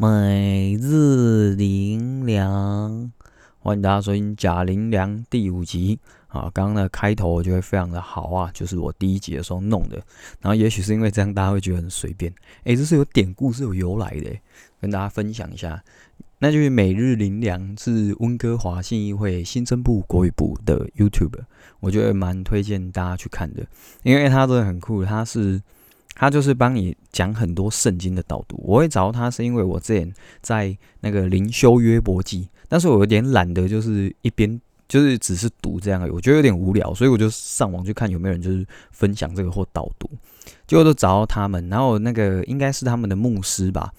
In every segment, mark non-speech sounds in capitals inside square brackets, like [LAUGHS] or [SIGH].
每日灵粮，欢迎大家收听《假灵粮》第五集啊！刚刚的开头我觉得非常的好啊，就是我第一集的时候弄的。然后也许是因为这样，大家会觉得很随便。诶，这是有典故，是有由来的，跟大家分享一下。那就是每日灵粮是温哥华信义会新生部国语部的 YouTube，我觉得蛮推荐大家去看的，因为它真的很酷，它是。他就是帮你讲很多圣经的导读。我会找到他，是因为我之前在那个灵修约伯记，但是我有点懒得，就是一边就是只是读这样，我觉得有点无聊，所以我就上网去看有没有人就是分享这个或导读，结果都找到他们，然后那个应该是他们的牧师吧，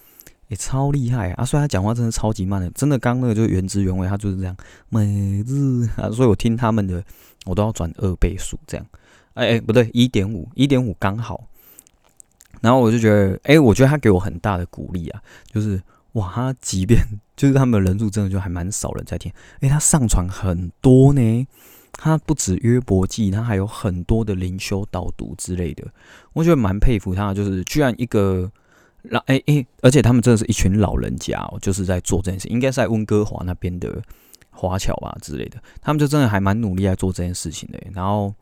也超厉害啊！虽然他讲话真的超级慢的，真的刚那个就原汁原味，他就是这样每日啊，所以我听他们的我都要转二倍速这样，哎哎不对，一点五，一点五刚好。然后我就觉得，哎，我觉得他给我很大的鼓励啊，就是哇，他即便 [LAUGHS] 就是他们人数真的就还蛮少人在听，哎，他上传很多呢，他不止约伯记，他还有很多的灵修导读之类的，我觉得蛮佩服他，就是居然一个老，哎哎，而且他们真的是一群老人家哦，就是在做这件事，应该是在温哥华那边的华侨吧之类的，他们就真的还蛮努力在做这件事情的，然后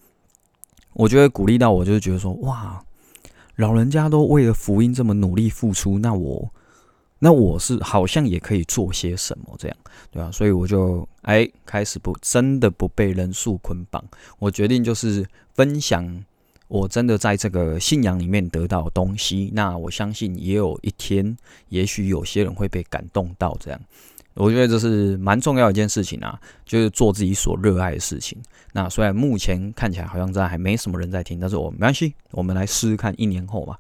我觉得鼓励到我，就是觉得说，哇。老人家都为了福音这么努力付出，那我，那我是好像也可以做些什么，这样对吧？所以我就哎开始不真的不被人数捆绑，我决定就是分享我真的在这个信仰里面得到东西。那我相信也有一天，也许有些人会被感动到这样。我觉得这是蛮重要一件事情啊，就是做自己所热爱的事情。那虽然目前看起来好像在还没什么人在听，但是我没关系，我们来试试看一年后嘛。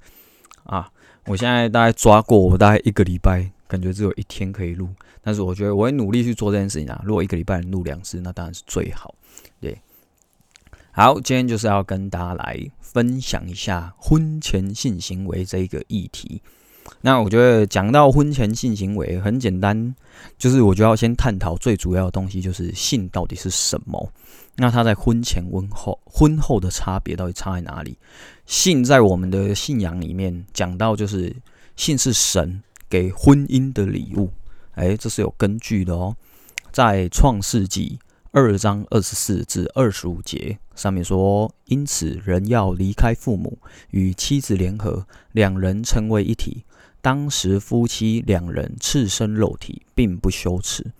啊，我现在大概抓过，我大概一个礼拜，感觉只有一天可以录，但是我觉得我会努力去做这件事情啊。如果一个礼拜录两次，那当然是最好。对，好，今天就是要跟大家来分享一下婚前性行为这一个议题。那我觉得讲到婚前性行为很简单，就是我就要先探讨最主要的东西，就是性到底是什么。那它在婚前、婚后、婚后的差别到底差在哪里？性在我们的信仰里面讲到，就是性是神给婚姻的礼物。哎，这是有根据的哦，在创世纪二章二十四至二十五节上面说，因此人要离开父母，与妻子联合，两人成为一体。当时夫妻两人赤身肉体，并不羞耻。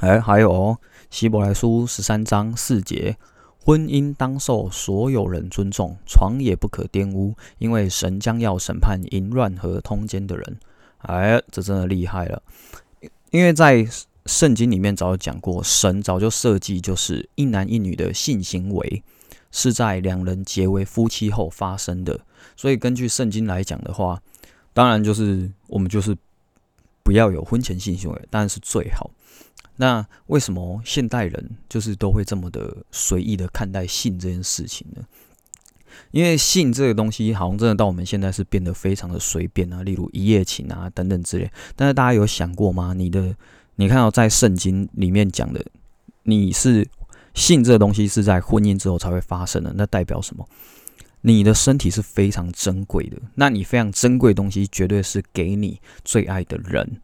哎，还有哦，《希伯来书》十三章四节，婚姻当受所有人尊重，床也不可玷污，因为神将要审判淫乱和通奸的人。哎，这真的厉害了，因为在圣经里面早就讲过，神早就设计，就是一男一女的性行为是在两人结为夫妻后发生的。所以根据圣经来讲的话，当然，就是我们就是不要有婚前性行为，当然是最好。那为什么现代人就是都会这么的随意的看待性这件事情呢？因为性这个东西，好像真的到我们现在是变得非常的随便啊，例如一夜情啊等等之类。但是大家有想过吗？你的，你看到在圣经里面讲的，你是性这个东西是在婚姻之后才会发生的，那代表什么？你的身体是非常珍贵的，那你非常珍贵的东西，绝对是给你最爱的人。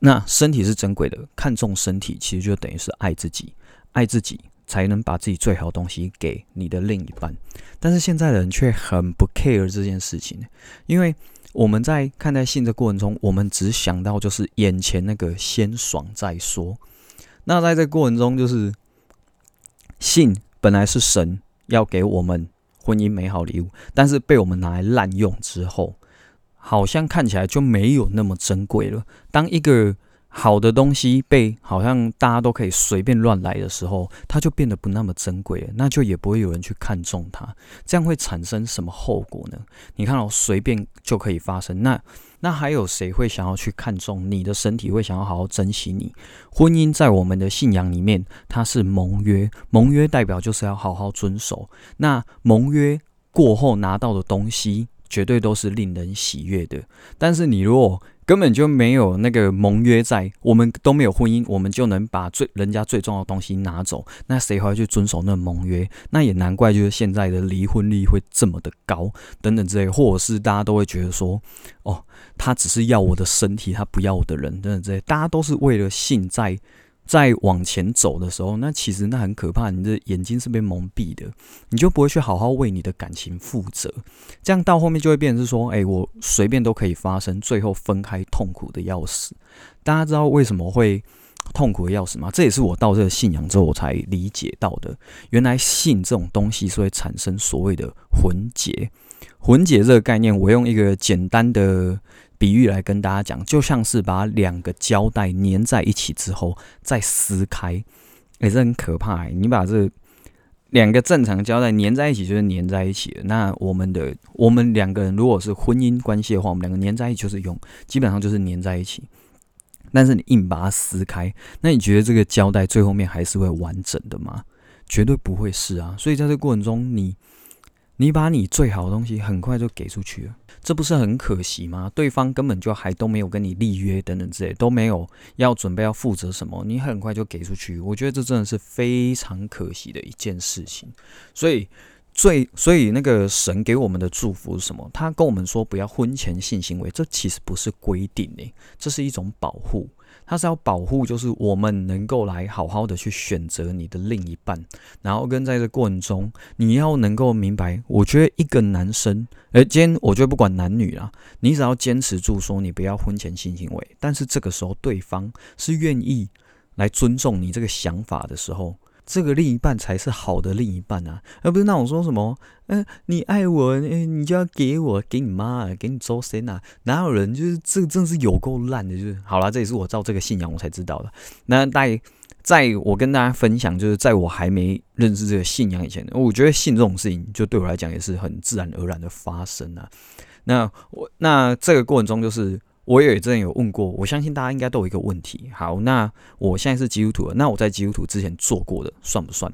那身体是珍贵的，看重身体，其实就等于是爱自己，爱自己才能把自己最好的东西给你的另一半。但是现在的人却很不 care 这件事情，因为我们在看待性的过程中，我们只想到就是眼前那个先爽再说。那在这过程中，就是性本来是神要给我们。婚姻美好礼物，但是被我们拿来滥用之后，好像看起来就没有那么珍贵了。当一个好的东西被好像大家都可以随便乱来的时候，它就变得不那么珍贵了，那就也不会有人去看重它。这样会产生什么后果呢？你看哦，随便就可以发生。那那还有谁会想要去看重你的身体？会想要好好珍惜你？婚姻在我们的信仰里面，它是盟约，盟约代表就是要好好遵守。那盟约过后拿到的东西。绝对都是令人喜悦的，但是你如果根本就没有那个盟约在，我们都没有婚姻，我们就能把最人家最重要的东西拿走，那谁还会去遵守那盟约？那也难怪，就是现在的离婚率会这么的高，等等之类，或者是大家都会觉得说，哦，他只是要我的身体，他不要我的人，等等之类，大家都是为了性在。在往前走的时候，那其实那很可怕，你的眼睛是被蒙蔽的，你就不会去好好为你的感情负责。这样到后面就会变成是说，哎，我随便都可以发生，最后分开痛苦的要死。大家知道为什么会痛苦的要死吗？这也是我到这个信仰之后我才理解到的。原来性这种东西是会产生所谓的魂结。魂结这个概念，我用一个简单的。比喻来跟大家讲，就像是把两个胶带粘在一起之后再撕开，也是很可怕。你把这两个正常胶带粘在一起，就是粘在一起。那我们的我们两个人如果是婚姻关系的话，我们两个粘在一起就是用，基本上就是粘在一起。但是你硬把它撕开，那你觉得这个胶带最后面还是会完整的吗？绝对不会是啊。所以在这个过程中，你你把你最好的东西很快就给出去了。这不是很可惜吗？对方根本就还都没有跟你立约等等之类，都没有要准备要负责什么，你很快就给出去，我觉得这真的是非常可惜的一件事情。所以最所以那个神给我们的祝福是什么？他跟我们说不要婚前性行为，这其实不是规定诶，这是一种保护。他是要保护，就是我们能够来好好的去选择你的另一半，然后跟在这过程中，你要能够明白，我觉得一个男生，而今天我觉得不管男女啦，你只要坚持住说你不要婚前性行为，但是这个时候对方是愿意来尊重你这个想法的时候。这个另一半才是好的另一半啊，而不是那种说什么，嗯，你爱我，你就要给我，给你妈，给你周谁呐？哪有人就是这个，真是有够烂的，就是好了，这也是我照这个信仰我才知道的。那在在我跟大家分享，就是在我还没认识这个信仰以前，我觉得信这种事情，就对我来讲也是很自然而然的发生啊。那我那这个过程中就是。我也之前有问过，我相信大家应该都有一个问题。好，那我现在是基督徒了，那我在基督徒之前做过的算不算？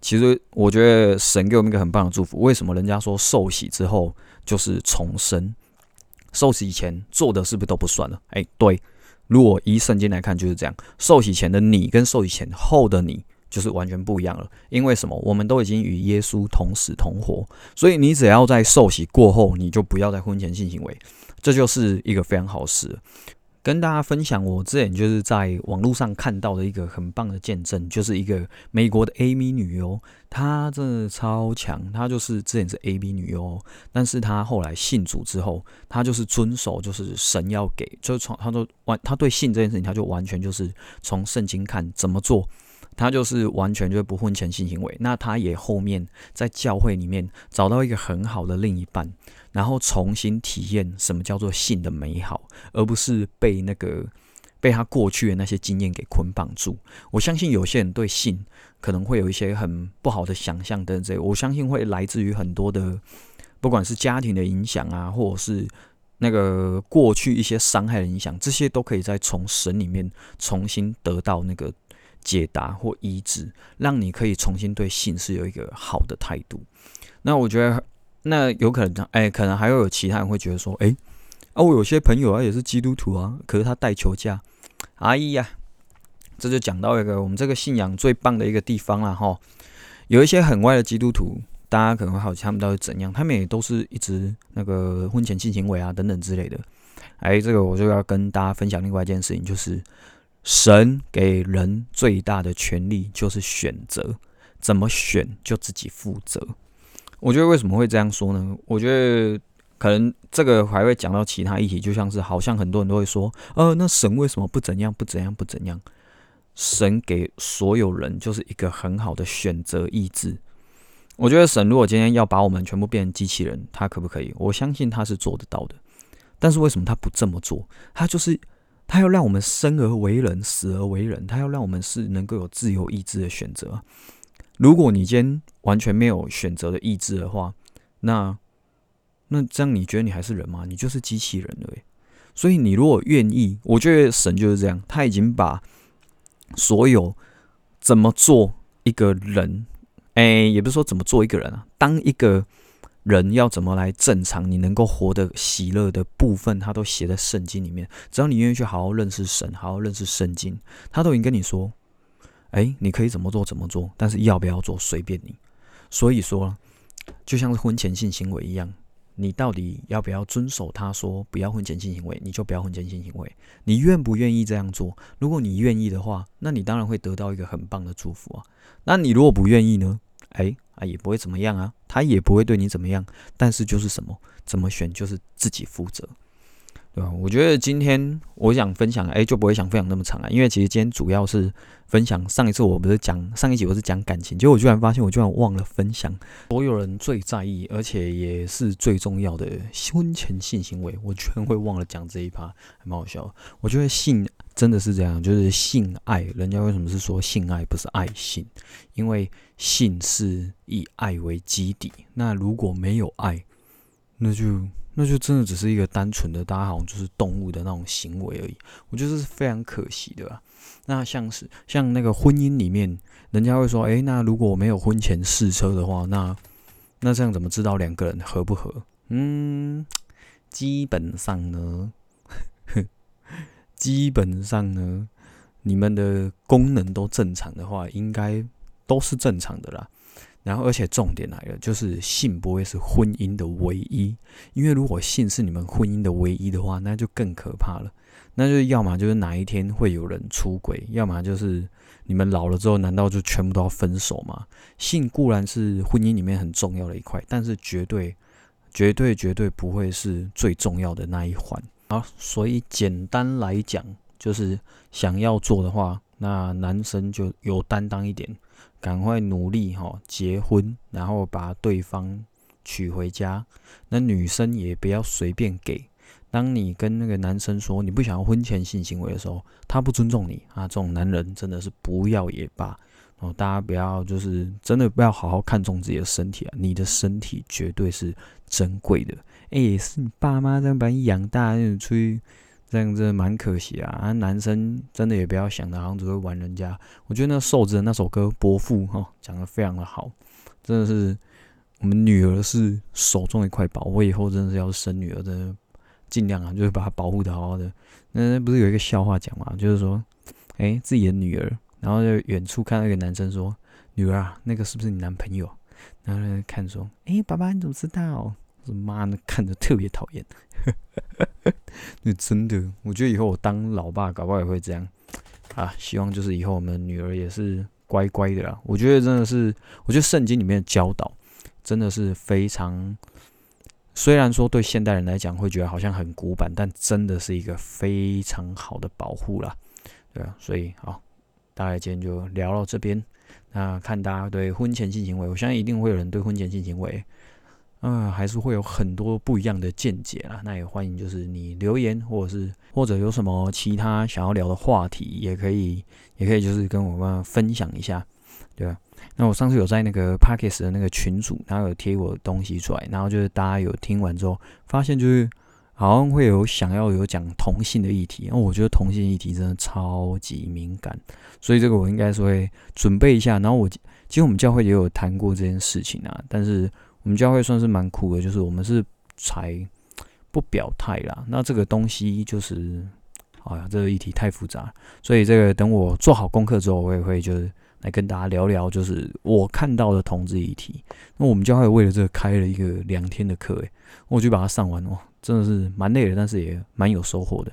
其实我觉得神给我们一个很棒的祝福。为什么人家说受洗之后就是重生？受洗以前做的是不是都不算了？哎，对，如果以圣经来看就是这样。受洗前的你跟受洗前后的你就是完全不一样了。因为什么？我们都已经与耶稣同死同活，所以你只要在受洗过后，你就不要在婚前性行为。这就是一个非常好事，跟大家分享。我之前就是在网络上看到的一个很棒的见证，就是一个美国的 A B 女优，她真的超强。她就是之前是 A B 女优，但是她后来信主之后，她就是遵守，就是神要给，就是从她说完，她对性这件事情，她就完全就是从圣经看怎么做。他就是完全就不婚前性行为，那他也后面在教会里面找到一个很好的另一半，然后重新体验什么叫做性的美好，而不是被那个被他过去的那些经验给捆绑住。我相信有些人对性可能会有一些很不好的想象等等，我相信会来自于很多的，不管是家庭的影响啊，或者是那个过去一些伤害的影响，这些都可以在从神里面重新得到那个。解答或医治，让你可以重新对性是有一个好的态度。那我觉得，那有可能，哎，可能还会有其他人会觉得说，哎，啊，我有些朋友啊也是基督徒啊，可是他带球架，哎呀，这就讲到一个我们这个信仰最棒的一个地方了哈。有一些很歪的基督徒，大家可能会好奇他们到底怎样，他们也都是一直那个婚前性行为啊等等之类的。哎，这个我就要跟大家分享另外一件事情，就是。神给人最大的权利就是选择，怎么选就自己负责。我觉得为什么会这样说呢？我觉得可能这个还会讲到其他议题，就像是好像很多人都会说，呃，那神为什么不怎样不怎样不怎样？神给所有人就是一个很好的选择意志。我觉得神如果今天要把我们全部变成机器人，他可不可以？我相信他是做得到的。但是为什么他不这么做？他就是。他要让我们生而为人，死而为人。他要让我们是能够有自由意志的选择。如果你今天完全没有选择的意志的话，那那这样你觉得你还是人吗？你就是机器人了。所以你如果愿意，我觉得神就是这样，他已经把所有怎么做一个人，哎，也不是说怎么做一个人啊，当一个人要怎么来正常，你能够活得喜乐的部分，他都写在圣经里面。只要你愿意去好好认识神，好好认识圣经，他都已经跟你说，哎，你可以怎么做怎么做，但是要不要做随便你。所以说，就像是婚前性行为一样。你到底要不要遵守他说不要婚前性行为，你就不要婚前性行为。你愿不愿意这样做？如果你愿意的话，那你当然会得到一个很棒的祝福啊。那你如果不愿意呢？哎啊，也不会怎么样啊，他也不会对你怎么样。但是就是什么，怎么选就是自己负责。对吧？我觉得今天我想分享，哎，就不会想分享那么长啊，因为其实今天主要是分享上一次我不是讲上一集我是讲感情，结果我居然发现我居然忘了分享所有人最在意而且也是最重要的婚前性行为，我居然会忘了讲这一趴，还蛮好笑。我觉得性真的是这样，就是性爱，人家为什么是说性爱不是爱性？因为性是以爱为基底，那如果没有爱，那就。那就真的只是一个单纯的，大家好像就是动物的那种行为而已。我觉得是非常可惜的。那像是像那个婚姻里面，人家会说，哎，那如果没有婚前试车的话，那那这样怎么知道两个人合不合？嗯，基本上呢，基本上呢，你们的功能都正常的话，应该都是正常的啦。然后，而且重点来了，就是性不会是婚姻的唯一，因为如果性是你们婚姻的唯一的话，那就更可怕了。那就要么就是哪一天会有人出轨，要么就是你们老了之后，难道就全部都要分手吗？性固然是婚姻里面很重要的一块，但是绝对、绝对、绝对不会是最重要的那一环。好，所以简单来讲，就是想要做的话，那男生就有担当一点。赶快努力哈，结婚，然后把对方娶回家。那女生也不要随便给。当你跟那个男生说你不想要婚前性行为的时候，他不尊重你啊，这种男人真的是不要也罢哦。大家不要就是真的不要好好看重自己的身体啊，你的身体绝对是珍贵的。哎，是你爸妈这样把你养大，你出去。这样真的蛮可惜啊！啊，男生真的也不要想的，好像只会玩人家。我觉得那瘦子的那首歌《伯父》哈，讲的非常的好，真的是我们女儿是手中一块宝。我以后真的是要生女儿，的尽量啊，就是把她保护的好好的。那不是有一个笑话讲嘛，就是说，哎，自己的女儿，然后就远处看那个男生说：“女儿啊，那个是不是你男朋友？”然后看说：“哎，爸爸你怎么知道？”妈的，[LAUGHS] 看着特别讨厌。[LAUGHS] 那真的，我觉得以后我当老爸，搞不好也会这样啊。希望就是以后我们女儿也是乖乖的啦。我觉得真的是，我觉得圣经里面的教导真的是非常，虽然说对现代人来讲会觉得好像很古板，但真的是一个非常好的保护啦。对啊，所以好，大概今天就聊到这边。那看大家对婚前性行为，我相信一定会有人对婚前性行为。嗯，还是会有很多不一样的见解啦。那也欢迎，就是你留言，或者是或者有什么其他想要聊的话题，也可以，也可以就是跟我们分享一下，对吧？那我上次有在那个 Parkes 的那个群组，然后有贴我东西出来，然后就是大家有听完之后，发现就是好像会有想要有讲同性的议题，因为我觉得同性议题真的超级敏感，所以这个我应该是会准备一下。然后我其实我们教会也有谈过这件事情啊，但是。我们教会算是蛮酷的，就是我们是才不表态啦。那这个东西就是，哎呀，这个议题太复杂，所以这个等我做好功课之后，我也会就是来跟大家聊聊，就是我看到的同志议题。那我们教会为了这个开了一个两天的课，诶，我就把它上完哦，真的是蛮累的，但是也蛮有收获的，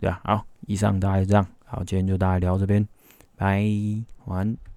对吧？好，以上大概这样，好，今天就大概聊这边，拜，晚安。